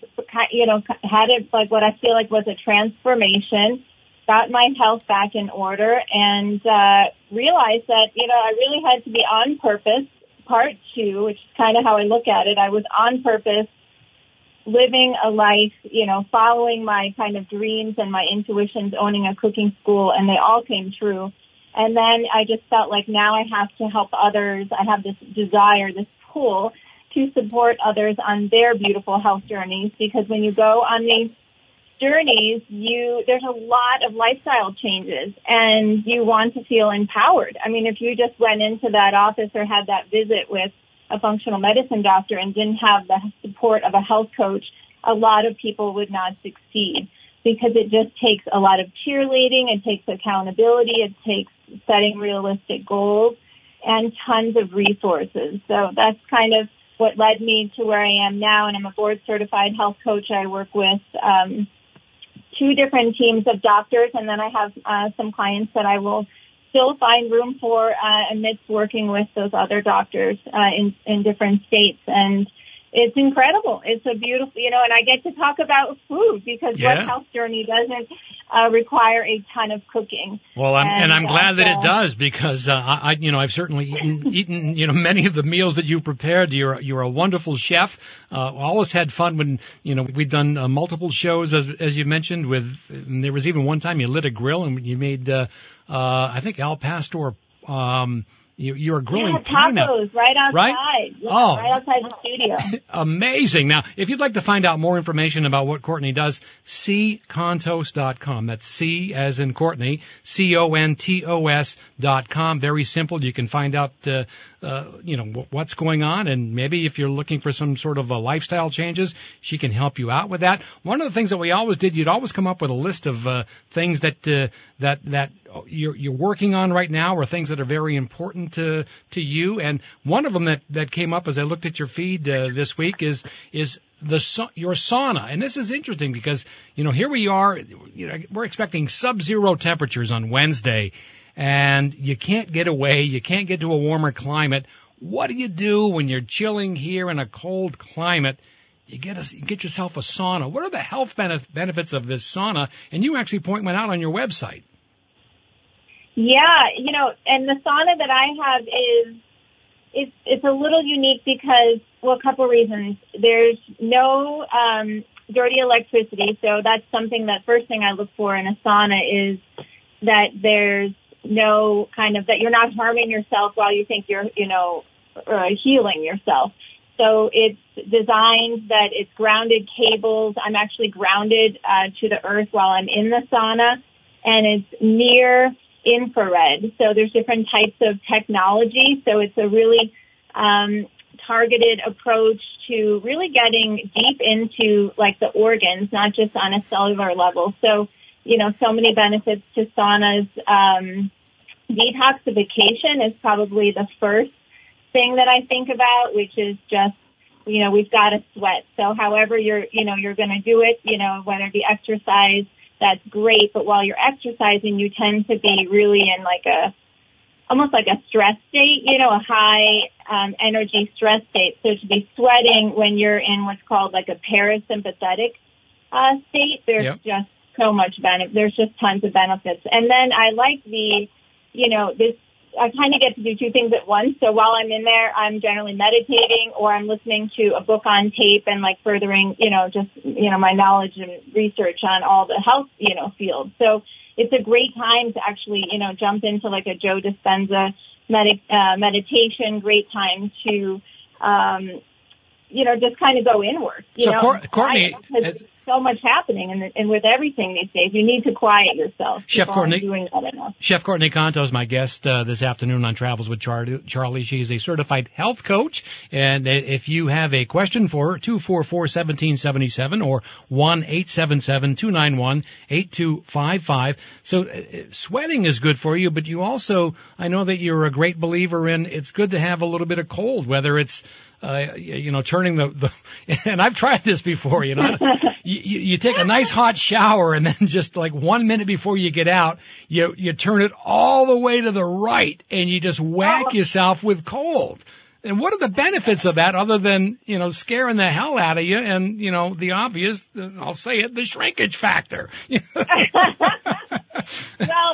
you know, had it like what I feel like was a transformation, got my health back in order and, uh, realized that, you know, I really had to be on purpose. Part two, which is kind of how I look at it. I was on purpose living a life, you know, following my kind of dreams and my intuitions, owning a cooking school, and they all came true. And then I just felt like now I have to help others. I have this desire, this pull to support others on their beautiful health journeys because when you go on these journeys, you, there's a lot of lifestyle changes and you want to feel empowered. I mean, if you just went into that office or had that visit with a functional medicine doctor and didn't have the support of a health coach, a lot of people would not succeed because it just takes a lot of cheerleading, it takes accountability, it takes setting realistic goals and tons of resources. So that's kind of what led me to where I am now and I'm a board certified health coach. I work with um, two different teams of doctors and then I have uh, some clients that I will still find room for uh, amidst working with those other doctors uh, in in different states. And it's incredible. It's a beautiful, you know, and I get to talk about food because Yeah. what health journey doesn't uh, require a ton of cooking. Well, I'm, and, And, I'm glad that it does because uh, I, you know, I've certainly eaten, eaten, you know, many of the meals that you've prepared. You're you're a wonderful chef. Uh, always had fun when you know we've done uh, multiple shows as as you mentioned. With and there was even one time you lit a grill and you made, uh, uh, I think Al Pastor. Um, You, you're grilling yeah, tacos right outside. Right? Yeah, Oh. right outside the studio. Amazing. Now, if you'd like to find out more information about what Courtney does, ccontos.com. That's C as in Courtney, C-O-N-T-O-S dot com. Very simple. You can find out, uh, uh, you know, wh- what's going on and maybe if you're looking for some sort of a lifestyle changes, she can help you out with that. One of the things that we always did, you'd always come up with a list of, uh, things that, uh, that, that you're, you're working on right now or things that are very important to, to you. And one of them that, that came up as I looked at your feed, uh, this week is, is the your sauna, and this is interesting because you know here we are, you know we're expecting sub-zero temperatures on Wednesday, and you can't get away, you can't get to a warmer climate. What do you do when you're chilling here in a cold climate? You get a, you get yourself a sauna. What are the health benef- benefits of this sauna? And you actually point one out on your website. Yeah, you know, and the sauna that I have is it's it's a little unique because well, a couple reasons. There's no um, dirty electricity, so that's something that first thing I look for in a sauna is that there's no kind of that you're not harming yourself while you think you're you know uh, healing yourself. So it's designed that it's grounded cables. I'm actually grounded uh, to the earth while I'm in the sauna, and it's near infrared. So there's different types of technology. So it's a really um, targeted approach to really getting deep into like the organs, not just on a cellular level. So, you know, so many benefits to saunas. Um, detoxification is probably the first thing that I think about, which is just, you know, we've got to sweat. So however you're, you know, you're going to do it, you know, whether it be exercise, that's great. But while you're exercising, you tend to be really in like a, almost like a stress state, you know, a high um, energy stress state. So to be sweating when you're in what's called like a parasympathetic uh, state, there's Yep. just so much benefit. There's just tons of benefits. And then I like the, you know, this. I kind of get to do two things at once. So while I'm in there, I'm generally meditating or I'm listening to a book on tape and like furthering, you know, just, you know, my knowledge and research on all the health, you know, fields. So it's a great time to actually, you know, jump into like a Joe Dispenza med- uh, meditation. Great time to, um, you know, just kind of go inward. You So, know, Cour- Courtney, quiet, because as- there's so much happening, and, and with everything these days, you need to quiet yourself. Chef Courtney- doing that. Chef Courtney Contos is my guest uh, this afternoon on Travels with Char- Charlie. She is a certified health coach, and uh, if you have a question for her, two four four seventeen seventy seven or one eight seven seven two nine one eight two five five. So uh, sweating is good for you, but you also, I know that you're a great believer in. It's good to have a little bit of cold, whether it's uh, you know, turning the, the, and I've tried this before, you know, you, you take a nice hot shower and then just like one minute before you get out, you, you turn it all the way to the right and you just whack yourself with cold. And what are the benefits of that other than, you know, scaring the hell out of you and, you know, the obvious, I'll say it, the shrinkage factor. well,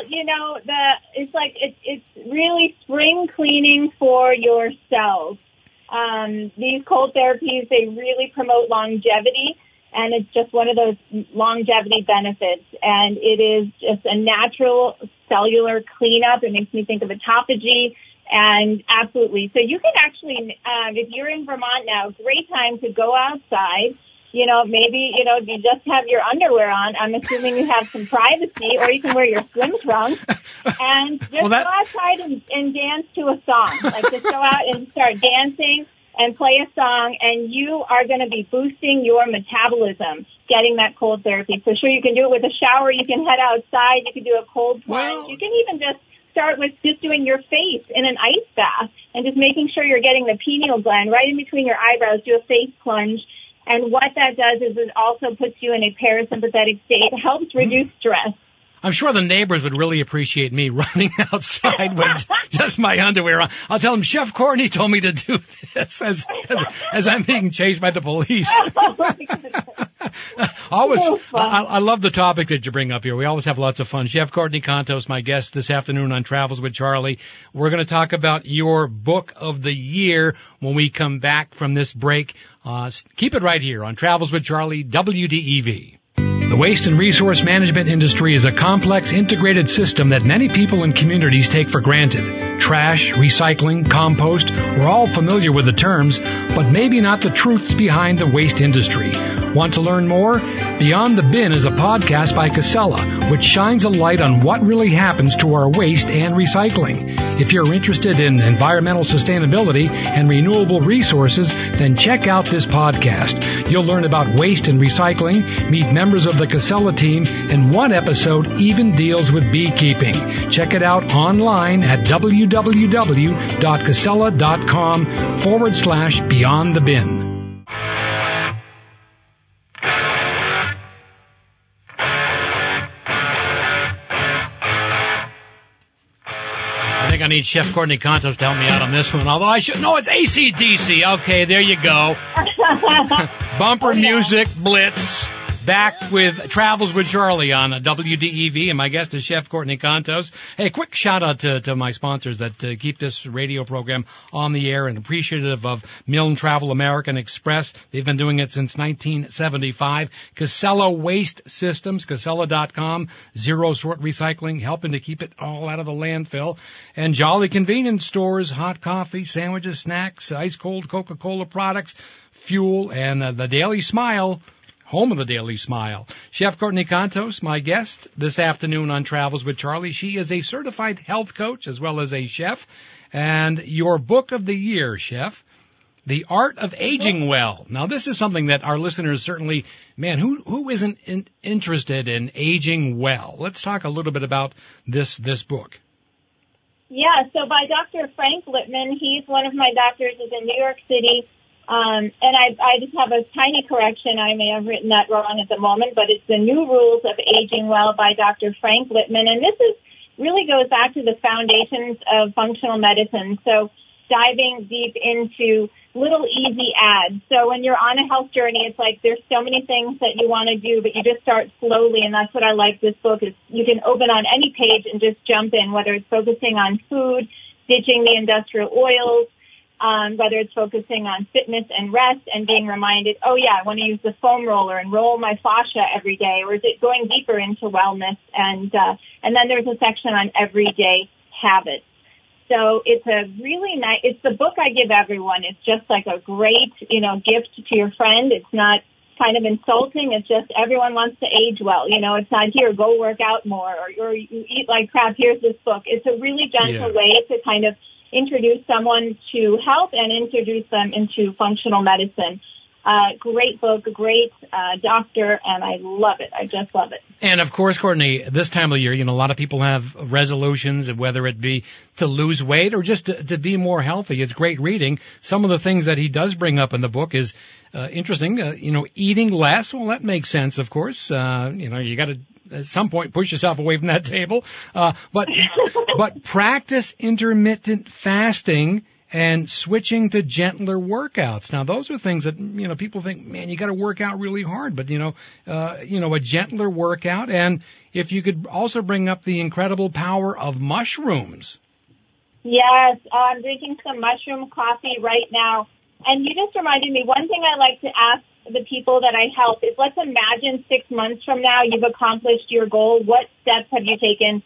you know, the it's like it's it's really spring cleaning for your cells. Um, these cold therapies they really promote longevity, and it's just one of those longevity benefits. And it is just a natural cellular cleanup. It makes me think of autophagy. And absolutely. So you can actually, um, if you're in Vermont now, great time to go outside you know, maybe, you know, you just have your underwear on. I'm assuming you have some privacy or you can wear your swim trunks and just Well, that- go outside and, and dance to a song. Like just go out and start dancing and play a song and you are going to be boosting your metabolism getting that cold therapy. So sure, you can do it with a shower. You can head outside. You can do a cold plunge. Well- you can even just start with just doing your face in an ice bath and just making sure you're getting the pineal gland right in between your eyebrows. Do a face plunge. And what that does is it also puts you in a parasympathetic state, helps hmm. reduce stress. I'm sure the neighbors would really appreciate me running outside with just my underwear on. I'll tell them Chef Courtney told me to do this as as, as I'm being chased by the police. always. I, I love the topic that you bring up here. We always have lots of fun. Chef Courtney Contos, my guest this afternoon on Travels with Charlie. We're going to talk about your book of the year when we come back from this break. Uh, keep it right here on Travels with Charlie, WDEV. The waste and resource management industry is a complex integrated system that many people and communities take for granted. Trash, recycling, compost, we're all familiar with the terms, but maybe not the truths behind the waste industry. Want to learn more? Beyond the Bin is a podcast by Casella, which shines a light on what really happens to our waste and recycling. If you're interested in environmental sustainability and renewable resources, then check out this podcast. You'll learn about waste and recycling, meet members of the Casella team, and one episode even deals with beekeeping. Check it out online at www.casella.com forward slash beyond the bin. I think I need Chef Courtney Contos to help me out on this one. Although I should, no, it's ACDC. Okay, there you go. Bumper oh, music, blitz. Back with Travels with Charlie on WDEV, and my guest is Chef Courtney Contos. Hey, quick shout out to, to my sponsors that uh, keep this radio program on the air and appreciative of Milne Travel American Express. They've been doing it since 1975. Casella Waste Systems, Casella.com, zero sort recycling, helping to keep it all out of the landfill. And Jolly Convenience Stores, hot coffee, sandwiches, snacks, ice cold Coca-Cola products, fuel, and uh, the Daily Smile home of the Daily Smile. Chef Courtney Contos, my guest this afternoon on Travels with Charlie. She is a certified health coach as well as a chef. And your book of the year, Chef, The Art of Aging Well. Now, this is something that our listeners certainly, man, who, who isn't in, interested in aging well? Let's talk a little bit about this, this book. Yeah, so by Dr. Frank Lipman, he's one of my doctors, is in New York City. Um, and I, I just have a tiny correction. I may have written that wrong at the moment, but it's the New Rules of Aging Well by Dr. Frank Lipman. And this is really goes back to the foundations of functional medicine. So diving deep into little easy ads. So when you're on a health journey, it's like there's so many things that you want to do, but you just start slowly. And that's what I like this book is you can open on any page and just jump in, whether it's focusing on food, ditching the industrial oils, um, whether it's focusing on fitness and rest and being reminded, oh yeah, I want to use the foam roller and roll my fascia every day, or is it going deeper into wellness? And uh, and then there's a section on everyday habits. So it's a really nice. It's the book I give everyone. It's just like a great, you know, gift to your friend. It's not kind of insulting. It's just everyone wants to age well. You know, it's not here, go work out more or, or you eat like crap. Here's this book. It's a really gentle Yeah. way to kind of introduce someone to health and introduce them into functional medicine. Uh, great book, great uh, doctor, and I love it. I just love it. And of course, Courtney, this time of year, you know, a lot of people have resolutions, whether it be to lose weight or just to, to be more healthy. It's great reading. Some of the things that he does bring up in the book is uh, interesting. Uh, you know, eating less. Well, that makes sense, of course. Uh, you know, you got to at some point push yourself away from that table. Uh, but but practice intermittent fasting and switching to gentler workouts. Now, those are things that you know people think, man, you got to work out really hard, but you know, uh, you know, a gentler workout, and if you could also bring up the incredible power of mushrooms. Yes, I'm drinking some mushroom coffee right now. And you just reminded me, one thing I like to ask the people that I help is let's imagine six months from now you've accomplished your goal. What steps have you taken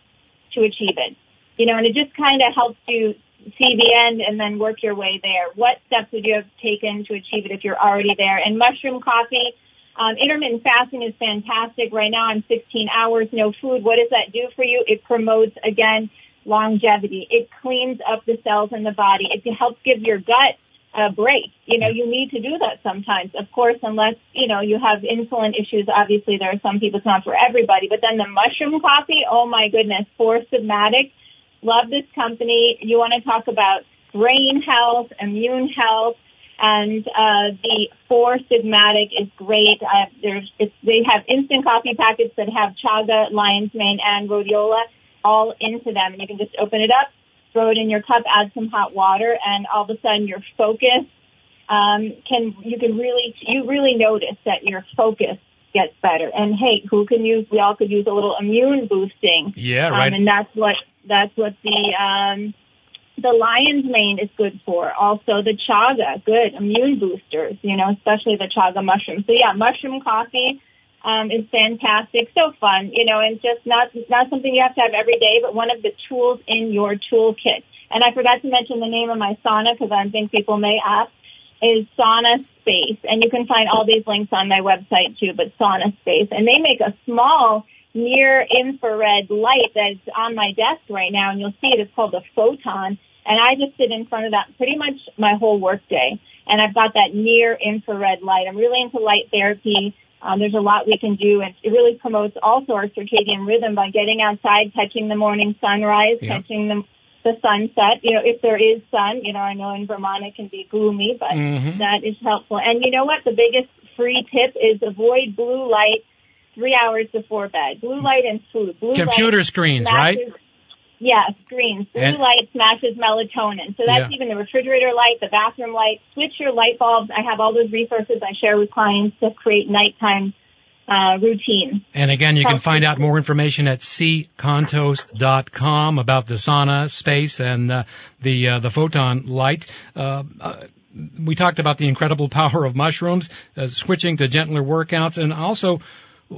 to achieve it? You know, and it just kind of helps you see the end and then work your way there. What steps would you have taken to achieve it if you're already there? And mushroom coffee, um, intermittent fasting is fantastic. Right now I'm 16 hours, no food. What does that do for you? It promotes, again, longevity. It cleans up the cells in the body. It helps give your gut a break. You know, you need to do that sometimes. Of course, unless, you know, you have insulin issues, obviously there are some people, it's not for everybody. But then the mushroom coffee, oh my goodness, Four Sigmatic. Love this company. You want to talk about brain health, immune health, and uh, the Four Sigmatic is great. Uh, there's they have instant coffee packets that have chaga, lion's mane, and rhodiola all into them. And you can just open it up, throw it in your cup, add some hot water, and all of a sudden your focus um, can you can really you really notice that your focus gets better. And hey, who can use? We all could use a little immune boosting. Yeah, Um, right. and that's what that's what the um, the lion's mane is good for. Also the chaga, good immune boosters. You know, especially the chaga mushroom. So yeah, mushroom coffee um, is fantastic, so fun. You know, and just not not something you have to have every day, but one of the tools in your toolkit. and I forgot to mention the name of my sauna because I think people may ask, is Sauna Space. And you can find all these links on my website too, but Sauna Space. And they make a small near infrared light that's on my desk right now, and you'll see it. It's called the Photon. And I just sit in front of that pretty much my whole workday. And I've got that near infrared light. I'm really into light therapy. Um, there's a lot we can do, and it really promotes also our circadian rhythm by getting outside, catching the morning sunrise, Yeah. catching the the sunset. You know, if there is sun, you know, I know in Vermont it can be gloomy, but Mhm. that is helpful. And you know what? The biggest free tip is avoid blue light three hours before bed. Blue light and food. Blue Computer screens, right? smashes- Yeah, screens. Blue And- light smashes melatonin. So that's Yeah. even the refrigerator light, the bathroom light. Switch your light bulbs. I have all those resources I share with clients to create nighttime uh, routine. And again, you can find out more information at ccontos.com about the sauna space and uh, the uh, the photon light. Uh, uh, we talked about the incredible power of mushrooms, uh, switching to gentler workouts, and also.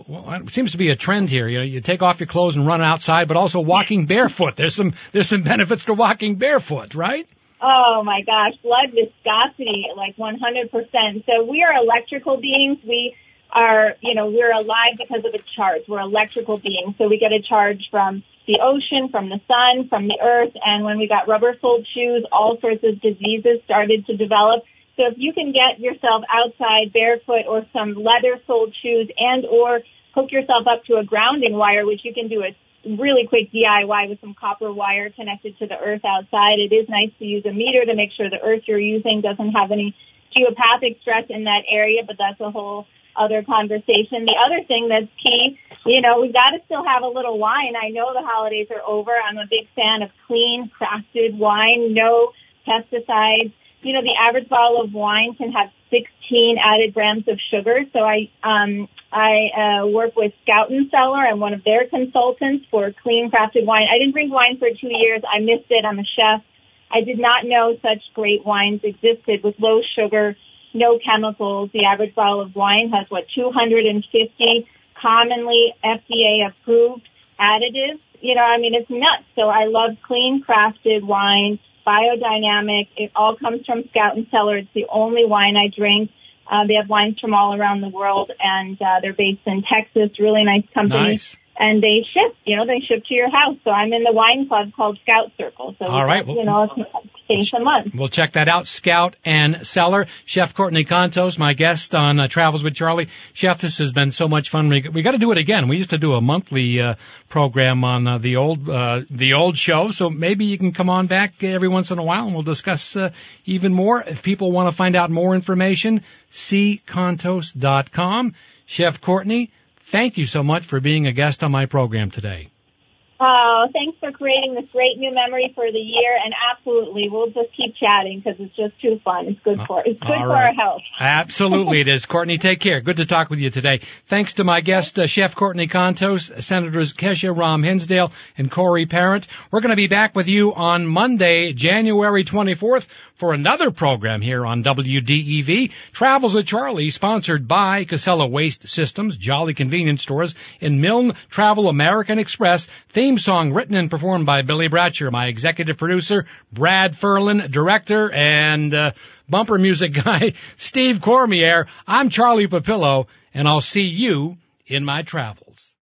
Well, it seems to be a trend here. You know, you take off your clothes and run outside, but also walking barefoot. There's some there's some benefits to walking barefoot, right? Oh my gosh, blood viscosity, like 100%. So we are electrical beings. We are, you know, we're alive because of a charge. We're electrical beings. So we get a charge from the ocean, from the sun, from the earth. And when we got rubber soled shoes, all sorts of diseases started to develop. So if you can get yourself outside barefoot or some leather soled shoes and or hook yourself up to a grounding wire, which you can do a really quick DIY with some copper wire connected to the earth outside. It is nice to use a meter to make sure the earth you're using doesn't have any geopathic stress in that area, but that's a whole other conversation. The other thing that's key, you know, we've got to still have a little wine. I know the holidays are over. I'm a big fan of clean, crafted wine, no pesticides. You know, the average bottle of wine can have 16 added grams of sugar. So I, um, I uh, work with Scout and Cellar. I'm one of their consultants for clean crafted wine. I didn't drink wine for two years. I missed it. I'm a chef. I did not know such great wines existed with low sugar, no chemicals. The average bottle of wine has what 250 commonly FDA approved additives. You know, I mean, it's nuts. So I love clean crafted wine, biodynamic. It all comes from Scout and Cellar. It's the only wine I drink. Uh, they have wines from all around the world, and uh, they're based in Texas. Really nice company. Nice. And they ship, you know, they ship to your house. So I'm in the wine club called Scout Circle. So we All right, get, you know, stays a month. We'll check that out. Scout and Cellar. Chef Courtney Contos, my guest on uh, Travels with Charlie. Chef, this has been so much fun. We, we got to do it again. We used to do a monthly uh, program on uh, the old uh, the old show, so maybe you can come on back every once in a while and we'll discuss uh, even more. If people want to find out more information, ccontos.com. Chef Courtney, thank you so much for being a guest on my program today. Oh, thanks for creating this great new memory for the year. And absolutely, we'll just keep chatting because it's just too fun. It's good for it's good for our health. Absolutely it is. Courtney, take care. Good to talk with you today. Thanks to my guest, uh, Chef Courtney Contos, Senators Kesha Ram Hinsdale and Corey Parent. We're going to be back with you on Monday, January 24th for another program here on WDEV. Travels with Charlie, sponsored by Casella Waste Systems, Jolly Convenience Stores, and Milne Travel American Express. Theme song written and performed by Billy Bratcher, my executive producer, Brad Ferlin, director, and uh, bumper music guy, Steve Cormier. I'm Charlie Papillo, and I'll see you in my travels.